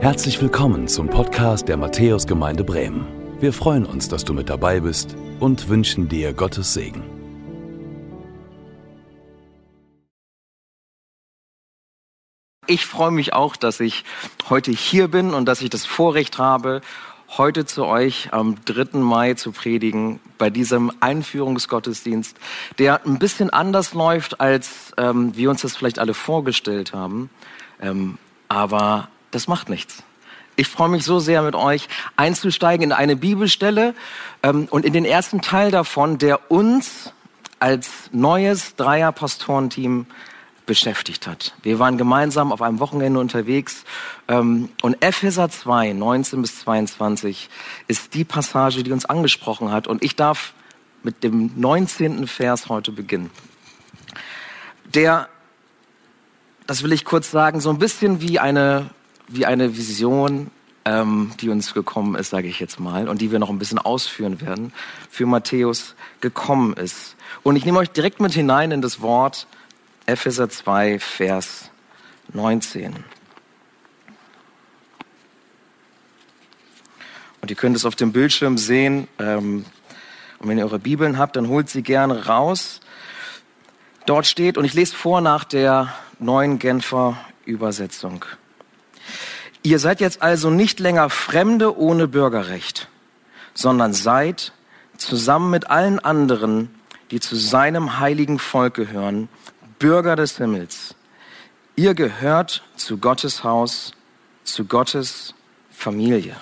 Herzlich willkommen zum Podcast der Matthäusgemeinde Bremen. Wir freuen uns, dass du mit dabei bist und wünschen dir Gottes Segen. Ich freue mich auch, dass ich heute hier bin und dass ich das Vorrecht habe, heute zu euch am 3. Mai zu predigen bei diesem Einführungsgottesdienst, der ein bisschen anders läuft, als ähm, wir uns das vielleicht alle vorgestellt haben. Ähm, aber das macht nichts. Ich freue mich so sehr mit euch einzusteigen in eine Bibelstelle ähm, und in den ersten Teil davon, der uns als neues Dreier-Pastorenteam beschäftigt hat. Wir waren gemeinsam auf einem Wochenende unterwegs ähm, und Epheser 2, 19 bis 22 ist die Passage, die uns angesprochen hat und ich darf mit dem 19. Vers heute beginnen. Der, das will ich kurz sagen, so ein bisschen wie eine wie eine Vision, ähm, die uns gekommen ist, sage ich jetzt mal, und die wir noch ein bisschen ausführen werden, für Matthäus gekommen ist. Und ich nehme euch direkt mit hinein in das Wort Epheser 2, Vers 19. Und ihr könnt es auf dem Bildschirm sehen. Ähm, und wenn ihr eure Bibeln habt, dann holt sie gerne raus. Dort steht, und ich lese vor nach der neuen Genfer Übersetzung. Ihr seid jetzt also nicht länger Fremde ohne Bürgerrecht, sondern seid zusammen mit allen anderen, die zu seinem heiligen Volk gehören, Bürger des Himmels. Ihr gehört zu Gottes Haus, zu Gottes Familie.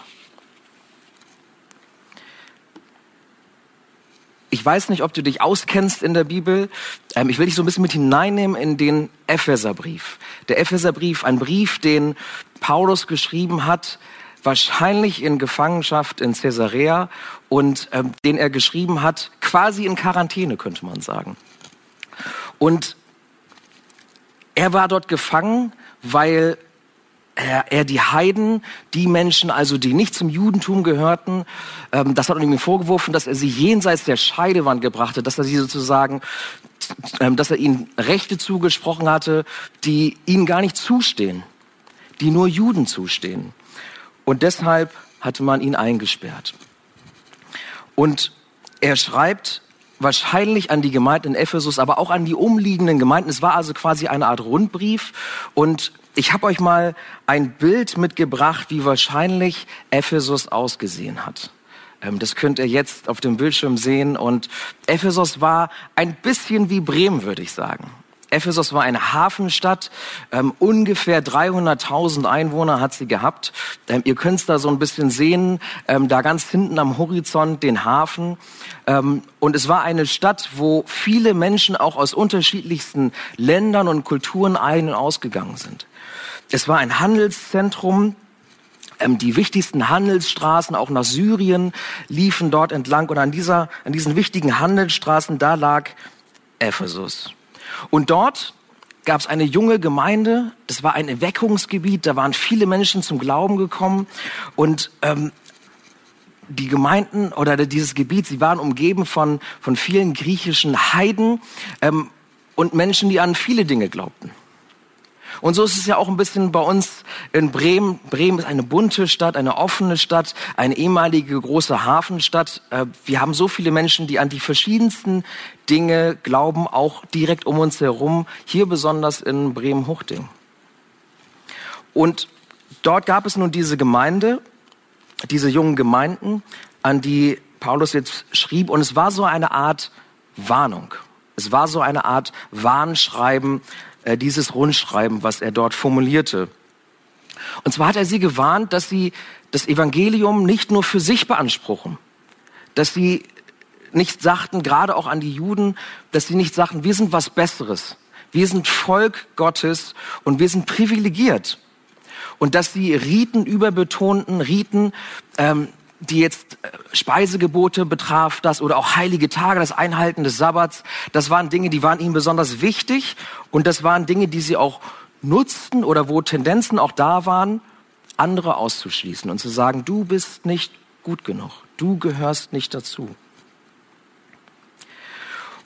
Ich weiß nicht, ob du dich auskennst in der Bibel. Ähm, ich will dich so ein bisschen mit hineinnehmen in den Epheserbrief. Der Epheserbrief, ein Brief, den Paulus geschrieben hat, wahrscheinlich in Gefangenschaft in Caesarea und ähm, den er geschrieben hat, quasi in Quarantäne, könnte man sagen. Und er war dort gefangen, weil er, die Heiden, die Menschen, also die nicht zum Judentum gehörten, ähm, das hat man ihm vorgeworfen, dass er sie jenseits der Scheidewand gebracht hat, dass er sie sozusagen, ähm, dass er ihnen Rechte zugesprochen hatte, die ihnen gar nicht zustehen, die nur Juden zustehen. Und deshalb hatte man ihn eingesperrt. Und er schreibt wahrscheinlich an die Gemeinden in Ephesus, aber auch an die umliegenden Gemeinden. Es war also quasi eine Art Rundbrief und ich habe euch mal ein Bild mitgebracht, wie wahrscheinlich Ephesus ausgesehen hat. Ähm, das könnt ihr jetzt auf dem Bildschirm sehen. Und Ephesus war ein bisschen wie Bremen, würde ich sagen. Ephesus war eine Hafenstadt, ähm, ungefähr 300.000 Einwohner hat sie gehabt. Ähm, ihr könnt es da so ein bisschen sehen, ähm, da ganz hinten am Horizont den Hafen. Ähm, und es war eine Stadt, wo viele Menschen auch aus unterschiedlichsten Ländern und Kulturen ein- und ausgegangen sind. Es war ein Handelszentrum. Ähm, die wichtigsten Handelsstraßen auch nach Syrien liefen dort entlang. Und an, dieser, an diesen wichtigen Handelsstraßen, da lag Ephesus. Und dort gab es eine junge Gemeinde. Das war ein Erweckungsgebiet. Da waren viele Menschen zum Glauben gekommen. Und ähm, die Gemeinden oder dieses Gebiet, sie waren umgeben von, von vielen griechischen Heiden ähm, und Menschen, die an viele Dinge glaubten. Und so ist es ja auch ein bisschen bei uns in Bremen. Bremen ist eine bunte Stadt, eine offene Stadt, eine ehemalige große Hafenstadt. Äh, wir haben so viele Menschen, die an die verschiedensten Dinge glauben, auch direkt um uns herum, hier besonders in Bremen-Huchting. Und dort gab es nun diese Gemeinde, diese jungen Gemeinden, an die Paulus jetzt schrieb. Und es war so eine Art Warnung. Es war so eine Art Warnschreiben äh, dieses Rundschreiben, was er dort formulierte. Und zwar hat er sie gewarnt, dass sie das Evangelium nicht nur für sich beanspruchen, dass sie nicht sagten, gerade auch an die Juden, dass sie nicht sagten, wir sind was Besseres, wir sind Volk Gottes und wir sind privilegiert. Und dass sie Riten überbetonten, Riten, ähm, die jetzt äh, Speisegebote betraf das oder auch heilige Tage, das Einhalten des Sabbats, das waren Dinge, die waren ihnen besonders wichtig und das waren Dinge, die sie auch nutzten oder wo Tendenzen auch da waren, andere auszuschließen und zu sagen, du bist nicht gut genug, du gehörst nicht dazu.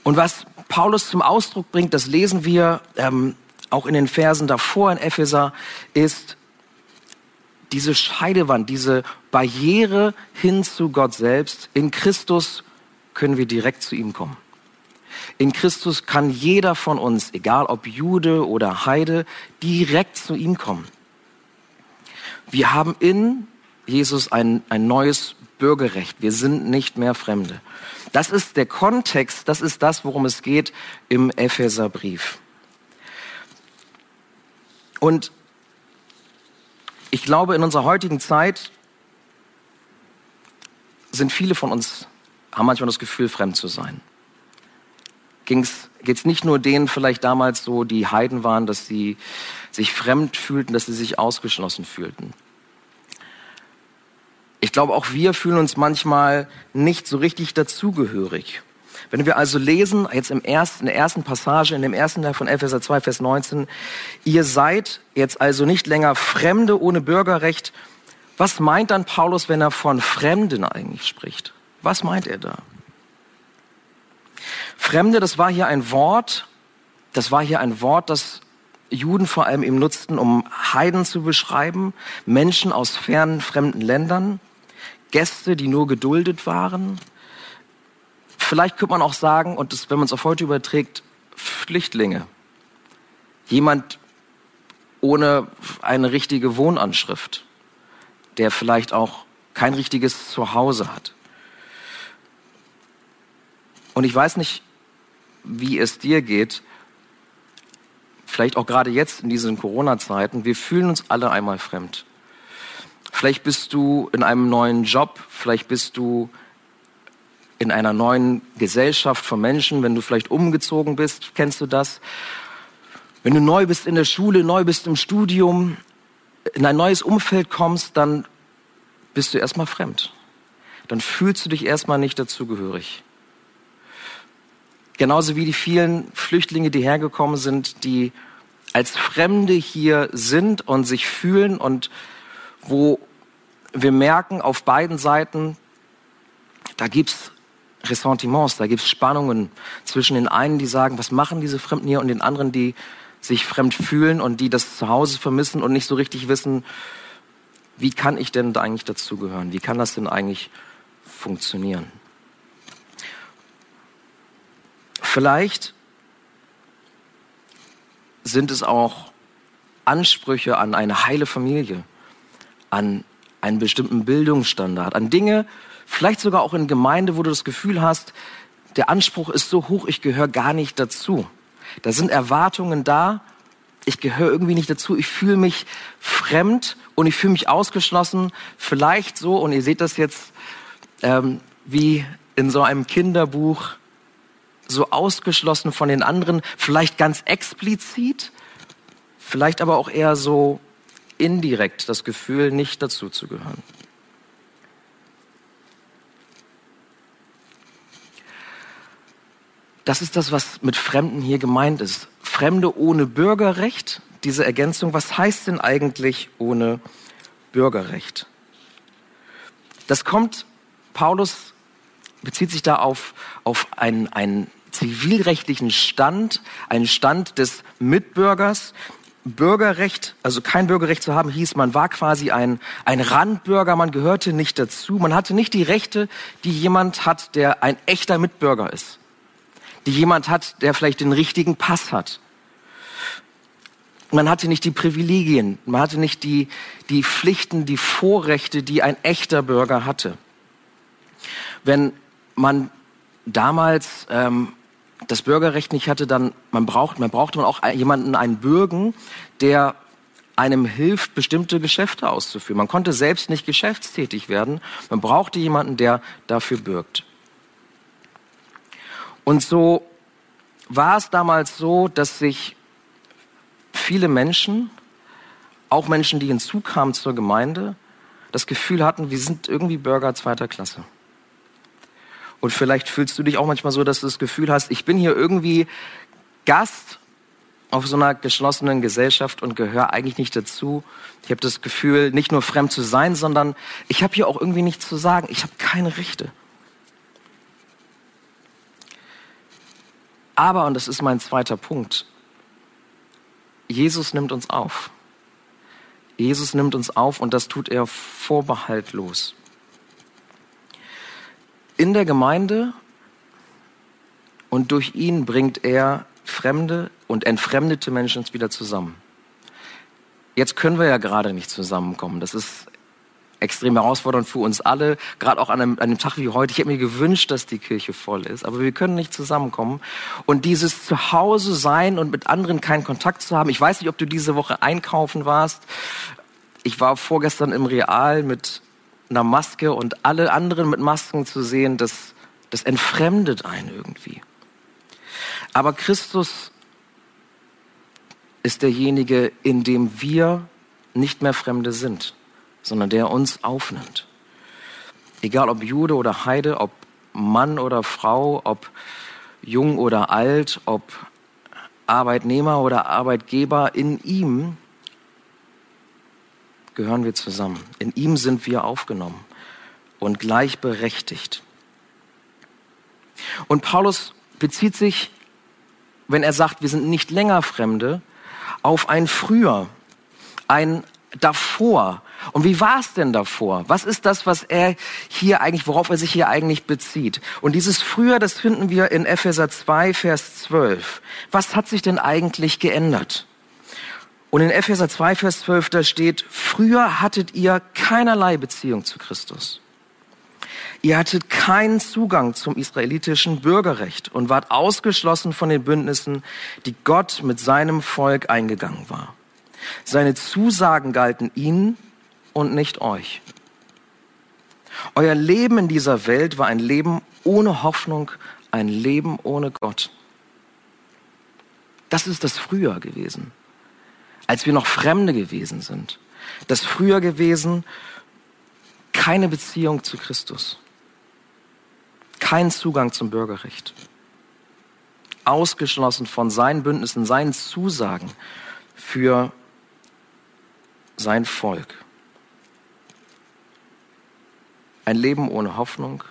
Und was Paulus zum Ausdruck bringt, das lesen wir ähm, auch in den Versen davor in Epheser, ist, diese Scheidewand, diese Barriere hin zu Gott selbst. In Christus können wir direkt zu ihm kommen. In Christus kann jeder von uns, egal ob Jude oder Heide, direkt zu ihm kommen. Wir haben in Jesus ein, ein neues Bürgerrecht. Wir sind nicht mehr Fremde. Das ist der Kontext, das ist das, worum es geht im Epheserbrief. Und ich glaube, in unserer heutigen Zeit sind viele von uns, haben manchmal das Gefühl, fremd zu sein. Geht es nicht nur denen vielleicht damals so, die Heiden waren, dass sie sich fremd fühlten, dass sie sich ausgeschlossen fühlten. Ich glaube, auch wir fühlen uns manchmal nicht so richtig dazugehörig. Wenn wir also lesen, jetzt im ersten, in der ersten Passage, in dem ersten Teil von Epheser 2, Vers 19, ihr seid jetzt also nicht länger Fremde ohne Bürgerrecht. Was meint dann Paulus, wenn er von Fremden eigentlich spricht? Was meint er da? Fremde, das war hier ein Wort, das war hier ein Wort, das Juden vor allem eben nutzten, um Heiden zu beschreiben, Menschen aus fernen, fremden Ländern. Gäste, die nur geduldet waren. Vielleicht könnte man auch sagen, und das, wenn man es auf heute überträgt, Flüchtlinge. Jemand ohne eine richtige Wohnanschrift, der vielleicht auch kein richtiges Zuhause hat. Und ich weiß nicht, wie es dir geht, vielleicht auch gerade jetzt in diesen Corona-Zeiten, wir fühlen uns alle einmal fremd. Vielleicht bist du in einem neuen Job, vielleicht bist du in einer neuen Gesellschaft von Menschen, wenn du vielleicht umgezogen bist, kennst du das? Wenn du neu bist in der Schule, neu bist im Studium, in ein neues Umfeld kommst, dann bist du erstmal fremd. Dann fühlst du dich erstmal nicht dazugehörig. Genauso wie die vielen Flüchtlinge, die hergekommen sind, die als Fremde hier sind und sich fühlen und wo wir merken auf beiden Seiten, da gibt's Ressentiments, da gibt's Spannungen zwischen den einen, die sagen, was machen diese Fremden hier, und den anderen, die sich fremd fühlen und die das Zuhause vermissen und nicht so richtig wissen, wie kann ich denn da eigentlich dazugehören? Wie kann das denn eigentlich funktionieren? Vielleicht sind es auch Ansprüche an eine heile Familie, an einen bestimmten Bildungsstandard, an Dinge, vielleicht sogar auch in Gemeinde, wo du das Gefühl hast, der Anspruch ist so hoch, ich gehöre gar nicht dazu. Da sind Erwartungen da, ich gehöre irgendwie nicht dazu, ich fühle mich fremd und ich fühle mich ausgeschlossen, vielleicht so, und ihr seht das jetzt ähm, wie in so einem Kinderbuch, so ausgeschlossen von den anderen, vielleicht ganz explizit, vielleicht aber auch eher so indirekt das Gefühl, nicht dazuzugehören. Das ist das, was mit Fremden hier gemeint ist. Fremde ohne Bürgerrecht, diese Ergänzung, was heißt denn eigentlich ohne Bürgerrecht? Das kommt, Paulus bezieht sich da auf, auf einen, einen zivilrechtlichen Stand, einen Stand des Mitbürgers, Bürgerrecht, also kein Bürgerrecht zu haben, hieß, man war quasi ein, ein Randbürger, man gehörte nicht dazu, man hatte nicht die Rechte, die jemand hat, der ein echter Mitbürger ist, die jemand hat, der vielleicht den richtigen Pass hat. Man hatte nicht die Privilegien, man hatte nicht die, die Pflichten, die Vorrechte, die ein echter Bürger hatte. Wenn man damals ähm, das Bürgerrecht nicht hatte, dann man braucht, man brauchte man auch jemanden, einen Bürgen, der einem hilft, bestimmte Geschäfte auszuführen. Man konnte selbst nicht geschäftstätig werden. Man brauchte jemanden, der dafür bürgt. Und so war es damals so, dass sich viele Menschen, auch Menschen, die hinzukamen zur Gemeinde, das Gefühl hatten, wir sind irgendwie Bürger zweiter Klasse. Und vielleicht fühlst du dich auch manchmal so, dass du das Gefühl hast, ich bin hier irgendwie Gast auf so einer geschlossenen Gesellschaft und gehöre eigentlich nicht dazu. Ich habe das Gefühl, nicht nur fremd zu sein, sondern ich habe hier auch irgendwie nichts zu sagen. Ich habe keine Rechte. Aber, und das ist mein zweiter Punkt, Jesus nimmt uns auf. Jesus nimmt uns auf und das tut er vorbehaltlos. In der Gemeinde und durch ihn bringt er fremde und entfremdete Menschen wieder zusammen. Jetzt können wir ja gerade nicht zusammenkommen. Das ist extrem herausfordernd für uns alle, gerade auch an einem, an einem Tag wie heute. Ich hätte mir gewünscht, dass die Kirche voll ist, aber wir können nicht zusammenkommen. Und dieses Zuhause sein und mit anderen keinen Kontakt zu haben, ich weiß nicht, ob du diese Woche einkaufen warst. Ich war vorgestern im Real mit einer Maske und alle anderen mit Masken zu sehen, das, das entfremdet einen irgendwie. Aber Christus ist derjenige, in dem wir nicht mehr Fremde sind, sondern der uns aufnimmt. Egal ob Jude oder Heide, ob Mann oder Frau, ob jung oder alt, ob Arbeitnehmer oder Arbeitgeber, in ihm gehören wir zusammen. In ihm sind wir aufgenommen und gleichberechtigt. Und Paulus bezieht sich, wenn er sagt, wir sind nicht länger Fremde, auf ein Früher, ein davor. Und wie war es denn davor? Was ist das, was er hier eigentlich, worauf er sich hier eigentlich bezieht? Und dieses Früher, das finden wir in Epheser 2, Vers 12. Was hat sich denn eigentlich geändert? Und in Epheser 2, Vers 12, da steht, früher hattet ihr keinerlei Beziehung zu Christus. Ihr hattet keinen Zugang zum israelitischen Bürgerrecht und wart ausgeschlossen von den Bündnissen, die Gott mit seinem Volk eingegangen war. Seine Zusagen galten ihnen und nicht euch. Euer Leben in dieser Welt war ein Leben ohne Hoffnung, ein Leben ohne Gott. Das ist das früher gewesen als wir noch Fremde gewesen sind. Das früher gewesen, keine Beziehung zu Christus, kein Zugang zum Bürgerrecht, ausgeschlossen von seinen Bündnissen, seinen Zusagen für sein Volk. Ein Leben ohne Hoffnung,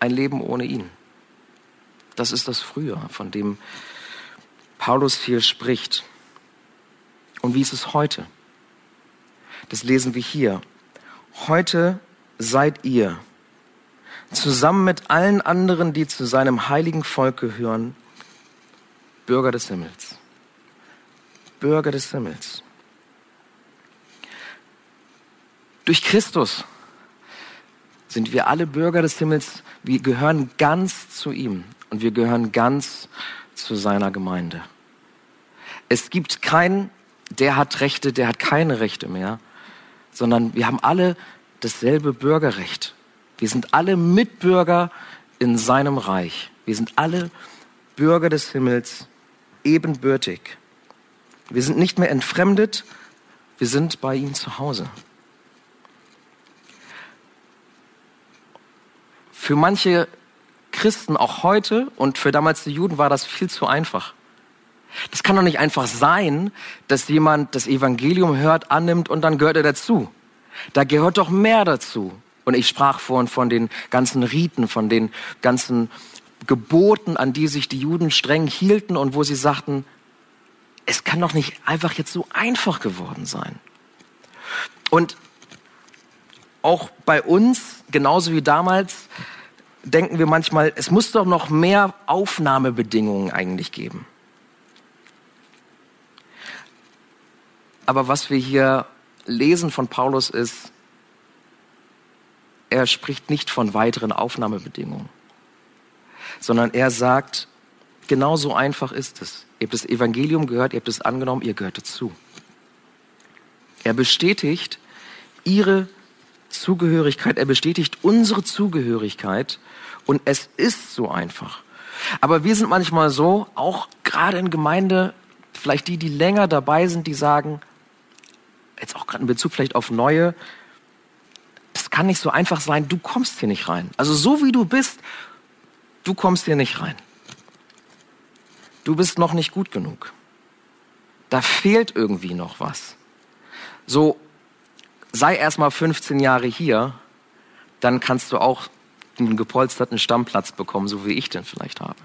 ein Leben ohne ihn. Das ist das Früher, von dem Paulus hier spricht. Und wie ist es heute? Das lesen wir hier. Heute seid ihr zusammen mit allen anderen, die zu seinem heiligen Volk gehören, Bürger des Himmels. Bürger des Himmels. Durch Christus sind wir alle Bürger des Himmels. Wir gehören ganz zu ihm und wir gehören ganz zu seiner Gemeinde. Es gibt kein der hat Rechte, der hat keine Rechte mehr, sondern wir haben alle dasselbe Bürgerrecht. Wir sind alle Mitbürger in seinem Reich. Wir sind alle Bürger des Himmels, ebenbürtig. Wir sind nicht mehr entfremdet, wir sind bei ihm zu Hause. Für manche Christen auch heute und für damals die Juden war das viel zu einfach. Das kann doch nicht einfach sein, dass jemand das Evangelium hört, annimmt und dann gehört er dazu. Da gehört doch mehr dazu. Und ich sprach vorhin von den ganzen Riten, von den ganzen Geboten, an die sich die Juden streng hielten und wo sie sagten, es kann doch nicht einfach jetzt so einfach geworden sein. Und auch bei uns, genauso wie damals, denken wir manchmal, es muss doch noch mehr Aufnahmebedingungen eigentlich geben. Aber was wir hier lesen von Paulus ist, er spricht nicht von weiteren Aufnahmebedingungen, sondern er sagt, genau so einfach ist es. Ihr habt das Evangelium gehört, ihr habt es angenommen, ihr gehört dazu. Er bestätigt ihre Zugehörigkeit, er bestätigt unsere Zugehörigkeit und es ist so einfach. Aber wir sind manchmal so, auch gerade in Gemeinde, vielleicht die, die länger dabei sind, die sagen, jetzt auch gerade in Bezug vielleicht auf neue, das kann nicht so einfach sein, du kommst hier nicht rein. Also so wie du bist, du kommst hier nicht rein. Du bist noch nicht gut genug. Da fehlt irgendwie noch was. So, sei erst mal 15 Jahre hier, dann kannst du auch einen gepolsterten Stammplatz bekommen, so wie ich den vielleicht habe.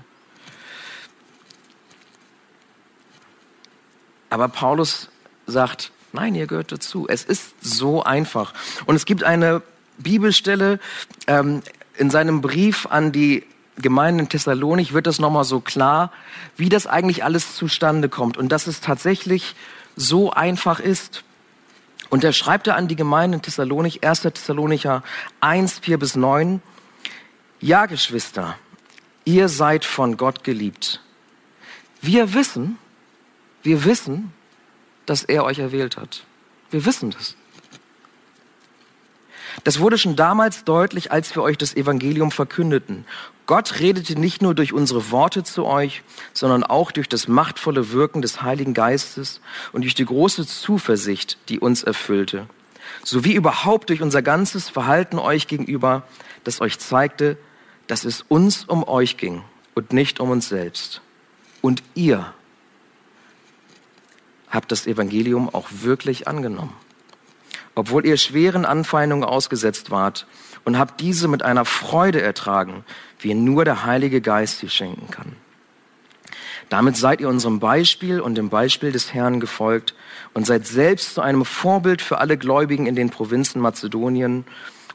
Aber Paulus sagt, Nein, ihr gehört dazu. Es ist so einfach. Und es gibt eine Bibelstelle ähm, in seinem Brief an die Gemeinden in Thessalonik wird das nochmal so klar, wie das eigentlich alles zustande kommt und dass es tatsächlich so einfach ist. Und er schreibt er an die Gemeinden in Thessalonik, 1. Thessalonicher 1, 4 bis 9. Ja, Geschwister, ihr seid von Gott geliebt. Wir wissen, wir wissen, dass er euch erwählt hat. Wir wissen das. Das wurde schon damals deutlich, als wir euch das Evangelium verkündeten. Gott redete nicht nur durch unsere Worte zu euch, sondern auch durch das machtvolle Wirken des Heiligen Geistes und durch die große Zuversicht, die uns erfüllte, sowie überhaupt durch unser ganzes Verhalten euch gegenüber, das euch zeigte, dass es uns um euch ging und nicht um uns selbst. Und ihr habt das Evangelium auch wirklich angenommen obwohl ihr schweren Anfeindungen ausgesetzt wart und habt diese mit einer Freude ertragen, wie nur der Heilige Geist sie schenken kann. Damit seid ihr unserem Beispiel und dem Beispiel des Herrn gefolgt und seid selbst zu einem Vorbild für alle Gläubigen in den Provinzen Mazedonien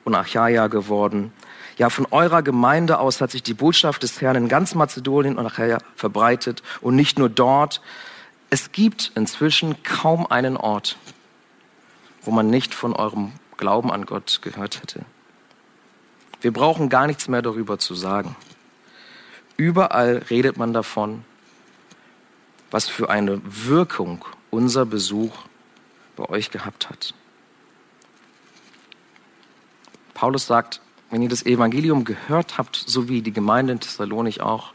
und Achaia geworden. Ja, von eurer Gemeinde aus hat sich die Botschaft des Herrn in ganz Mazedonien und Achaia verbreitet und nicht nur dort. Es gibt inzwischen kaum einen Ort, wo man nicht von eurem Glauben an Gott gehört hätte. Wir brauchen gar nichts mehr darüber zu sagen. Überall redet man davon, was für eine Wirkung unser Besuch bei euch gehabt hat. Paulus sagt, wenn ihr das Evangelium gehört habt, so wie die Gemeinde in Thessalonik auch,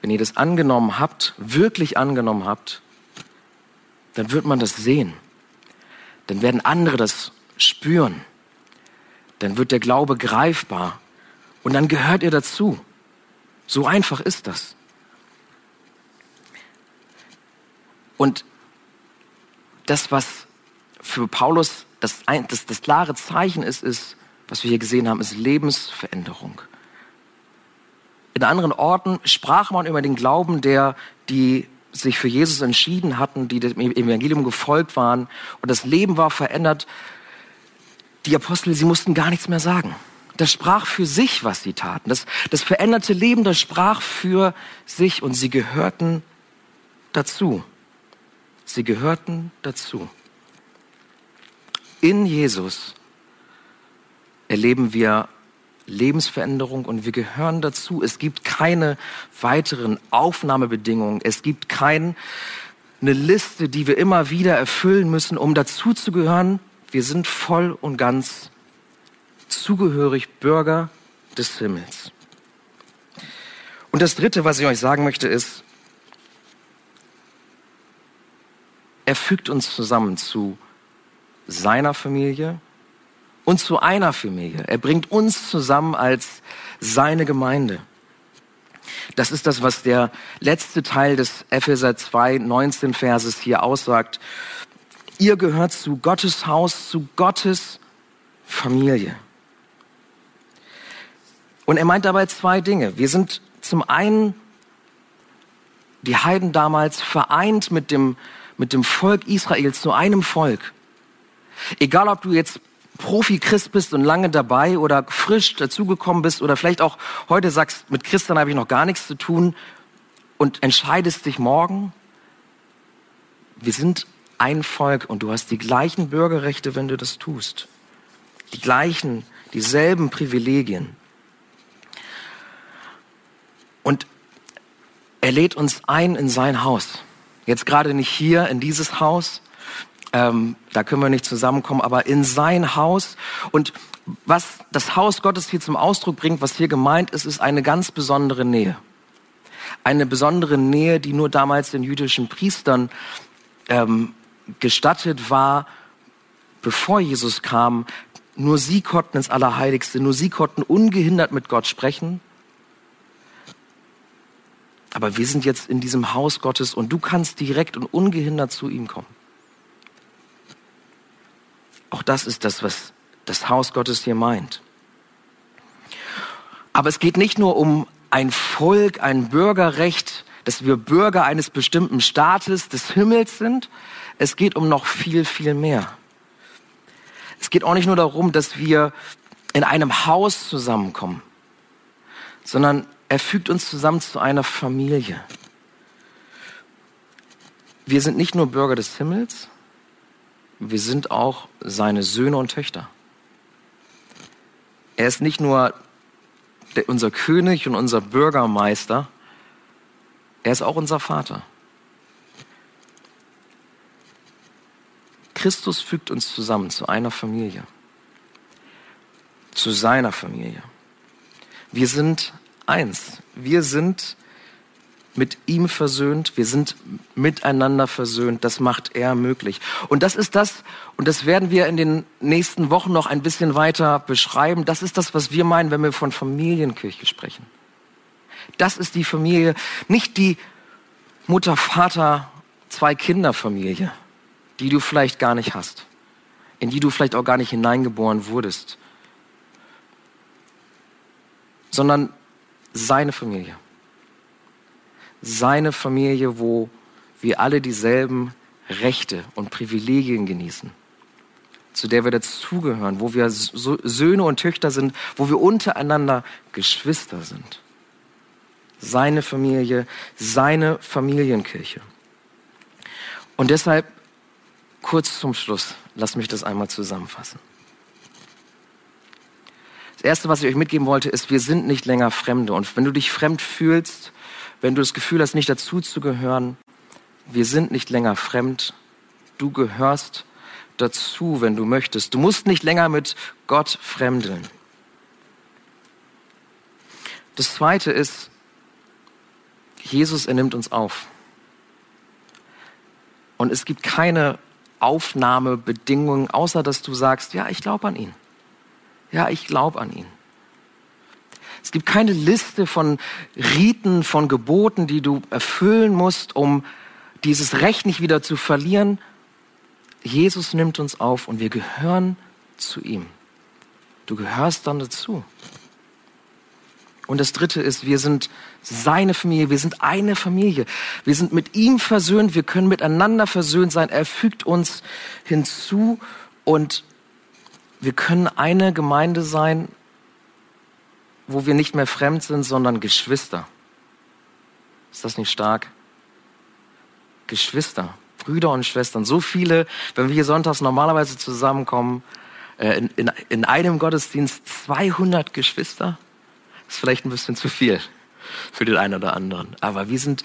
wenn ihr das angenommen habt, wirklich angenommen habt, dann wird man das sehen dann werden andere das spüren. Dann wird der Glaube greifbar und dann gehört er dazu. So einfach ist das. Und das, was für Paulus das, das, das klare Zeichen ist, ist, was wir hier gesehen haben, ist Lebensveränderung. In anderen Orten sprach man über den Glauben der, die sich für Jesus entschieden hatten, die dem Evangelium gefolgt waren und das Leben war verändert, die Apostel, sie mussten gar nichts mehr sagen. Das sprach für sich, was sie taten. Das, das veränderte Leben, das sprach für sich und sie gehörten dazu. Sie gehörten dazu. In Jesus erleben wir Lebensveränderung und wir gehören dazu. Es gibt keine weiteren Aufnahmebedingungen. Es gibt keine Liste, die wir immer wieder erfüllen müssen, um dazu zu gehören. Wir sind voll und ganz zugehörig Bürger des Himmels. Und das Dritte, was ich euch sagen möchte, ist, er fügt uns zusammen zu seiner Familie, und zu einer Familie. Er bringt uns zusammen als seine Gemeinde. Das ist das, was der letzte Teil des Epheser 2, 19 Verses hier aussagt. Ihr gehört zu Gottes Haus, zu Gottes Familie. Und er meint dabei zwei Dinge. Wir sind zum einen die Heiden damals vereint mit dem, mit dem Volk Israels zu einem Volk. Egal, ob du jetzt Profi-Christ bist und lange dabei oder frisch dazugekommen bist oder vielleicht auch heute sagst, mit Christen habe ich noch gar nichts zu tun und entscheidest dich morgen, wir sind ein Volk und du hast die gleichen Bürgerrechte, wenn du das tust. Die gleichen, dieselben Privilegien. Und er lädt uns ein in sein Haus. Jetzt gerade nicht hier in dieses Haus, ähm, da können wir nicht zusammenkommen, aber in sein Haus. Und was das Haus Gottes hier zum Ausdruck bringt, was hier gemeint ist, ist eine ganz besondere Nähe. Eine besondere Nähe, die nur damals den jüdischen Priestern ähm, gestattet war, bevor Jesus kam. Nur sie konnten ins Allerheiligste, nur sie konnten ungehindert mit Gott sprechen. Aber wir sind jetzt in diesem Haus Gottes und du kannst direkt und ungehindert zu ihm kommen. Auch das ist das, was das Haus Gottes hier meint. Aber es geht nicht nur um ein Volk, ein Bürgerrecht, dass wir Bürger eines bestimmten Staates des Himmels sind. Es geht um noch viel, viel mehr. Es geht auch nicht nur darum, dass wir in einem Haus zusammenkommen, sondern er fügt uns zusammen zu einer Familie. Wir sind nicht nur Bürger des Himmels, wir sind auch seine Söhne und Töchter. Er ist nicht nur der, unser König und unser Bürgermeister, er ist auch unser Vater. Christus fügt uns zusammen zu einer Familie, zu seiner Familie. Wir sind eins. Wir sind mit ihm versöhnt, wir sind miteinander versöhnt, das macht er möglich. Und das ist das, und das werden wir in den nächsten Wochen noch ein bisschen weiter beschreiben, das ist das, was wir meinen, wenn wir von Familienkirche sprechen. Das ist die Familie, nicht die Mutter, Vater, zwei Kinder Familie, die du vielleicht gar nicht hast, in die du vielleicht auch gar nicht hineingeboren wurdest, sondern seine Familie seine Familie, wo wir alle dieselben Rechte und Privilegien genießen, zu der wir dazugehören, wo wir Söhne und Töchter sind, wo wir untereinander Geschwister sind. Seine Familie, seine Familienkirche. Und deshalb kurz zum Schluss, lass mich das einmal zusammenfassen. Das Erste, was ich euch mitgeben wollte, ist, wir sind nicht länger Fremde. Und wenn du dich fremd fühlst, wenn du das Gefühl hast, nicht dazu zu gehören, wir sind nicht länger fremd, du gehörst dazu, wenn du möchtest. Du musst nicht länger mit Gott fremdeln. Das Zweite ist, Jesus, er nimmt uns auf. Und es gibt keine Aufnahmebedingungen, außer dass du sagst, ja, ich glaube an ihn. Ja, ich glaube an ihn. Es gibt keine Liste von Riten, von Geboten, die du erfüllen musst, um dieses Recht nicht wieder zu verlieren. Jesus nimmt uns auf und wir gehören zu ihm. Du gehörst dann dazu. Und das Dritte ist, wir sind seine Familie, wir sind eine Familie. Wir sind mit ihm versöhnt, wir können miteinander versöhnt sein. Er fügt uns hinzu und wir können eine Gemeinde sein, wo wir nicht mehr fremd sind, sondern Geschwister. Ist das nicht stark? Geschwister, Brüder und Schwestern. So viele, wenn wir hier sonntags normalerweise zusammenkommen, äh, in, in, in einem Gottesdienst 200 Geschwister, ist vielleicht ein bisschen zu viel für den einen oder anderen. Aber wir sind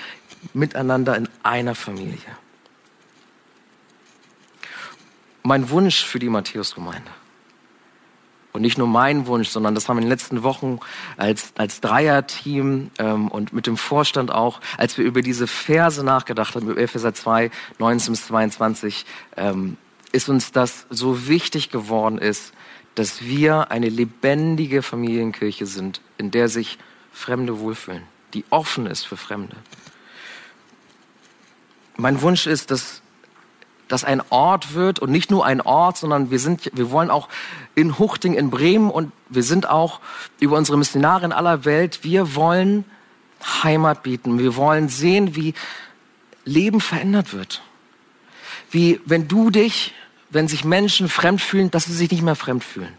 miteinander in einer Familie. Mein Wunsch für die Matthäusgemeinde und nicht nur mein Wunsch, sondern das haben wir in den letzten Wochen als, als Dreierteam ähm, und mit dem Vorstand auch, als wir über diese Verse nachgedacht haben, über Epheser 2, 19 bis 22, ähm, ist uns das so wichtig geworden ist, dass wir eine lebendige Familienkirche sind, in der sich Fremde wohlfühlen, die offen ist für Fremde. Mein Wunsch ist, dass das ein Ort wird und nicht nur ein Ort, sondern wir sind, wir wollen auch in Huchting, in Bremen und wir sind auch über unsere Missionare in aller Welt. Wir wollen Heimat bieten. Wir wollen sehen, wie Leben verändert wird. Wie, wenn du dich, wenn sich Menschen fremd fühlen, dass sie sich nicht mehr fremd fühlen.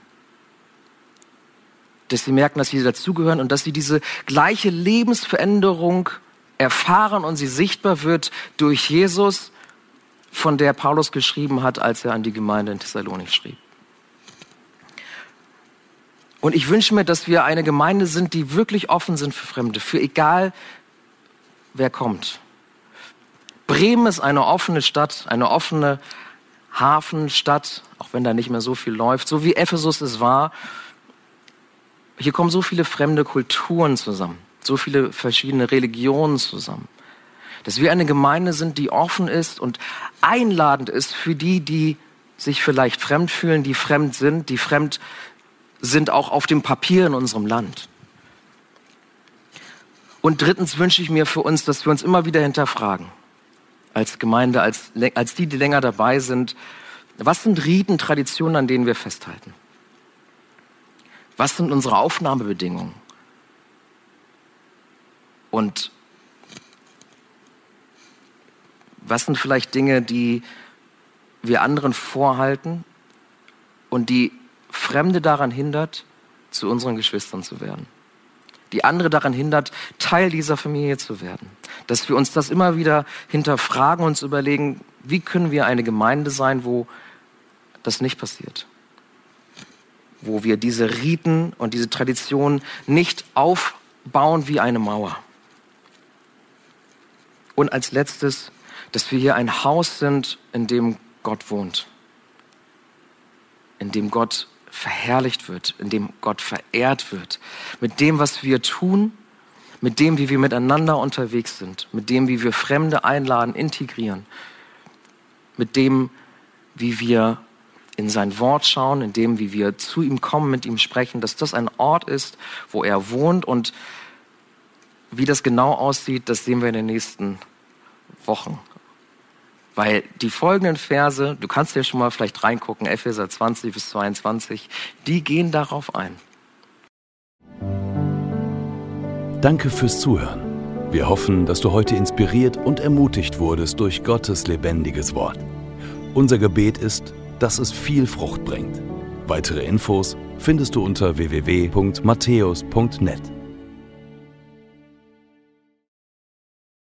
Dass sie merken, dass sie dazugehören und dass sie diese gleiche Lebensveränderung erfahren und sie sichtbar wird durch Jesus von der Paulus geschrieben hat, als er an die Gemeinde in Thessalonik schrieb. Und ich wünsche mir, dass wir eine Gemeinde sind, die wirklich offen sind für Fremde, für egal wer kommt. Bremen ist eine offene Stadt, eine offene Hafenstadt, auch wenn da nicht mehr so viel läuft, so wie Ephesus es war. Hier kommen so viele fremde Kulturen zusammen, so viele verschiedene Religionen zusammen dass wir eine Gemeinde sind, die offen ist und einladend ist für die, die sich vielleicht fremd fühlen, die fremd sind, die fremd sind auch auf dem Papier in unserem Land. Und drittens wünsche ich mir für uns, dass wir uns immer wieder hinterfragen, als Gemeinde, als, als die, die länger dabei sind, was sind Riten, Traditionen, an denen wir festhalten? Was sind unsere Aufnahmebedingungen? Und Was sind vielleicht Dinge, die wir anderen vorhalten und die Fremde daran hindert, zu unseren Geschwistern zu werden? Die andere daran hindert, Teil dieser Familie zu werden. Dass wir uns das immer wieder hinterfragen und uns überlegen, wie können wir eine Gemeinde sein, wo das nicht passiert? Wo wir diese Riten und diese Traditionen nicht aufbauen wie eine Mauer. Und als letztes, dass wir hier ein Haus sind, in dem Gott wohnt, in dem Gott verherrlicht wird, in dem Gott verehrt wird, mit dem, was wir tun, mit dem, wie wir miteinander unterwegs sind, mit dem, wie wir Fremde einladen, integrieren, mit dem, wie wir in sein Wort schauen, in dem, wie wir zu ihm kommen, mit ihm sprechen, dass das ein Ort ist, wo er wohnt. Und wie das genau aussieht, das sehen wir in den nächsten Wochen. Weil die folgenden Verse, du kannst ja schon mal vielleicht reingucken, Epheser 20 bis 22, die gehen darauf ein. Danke fürs Zuhören. Wir hoffen, dass du heute inspiriert und ermutigt wurdest durch Gottes lebendiges Wort. Unser Gebet ist, dass es viel Frucht bringt. Weitere Infos findest du unter www.matthäus.net.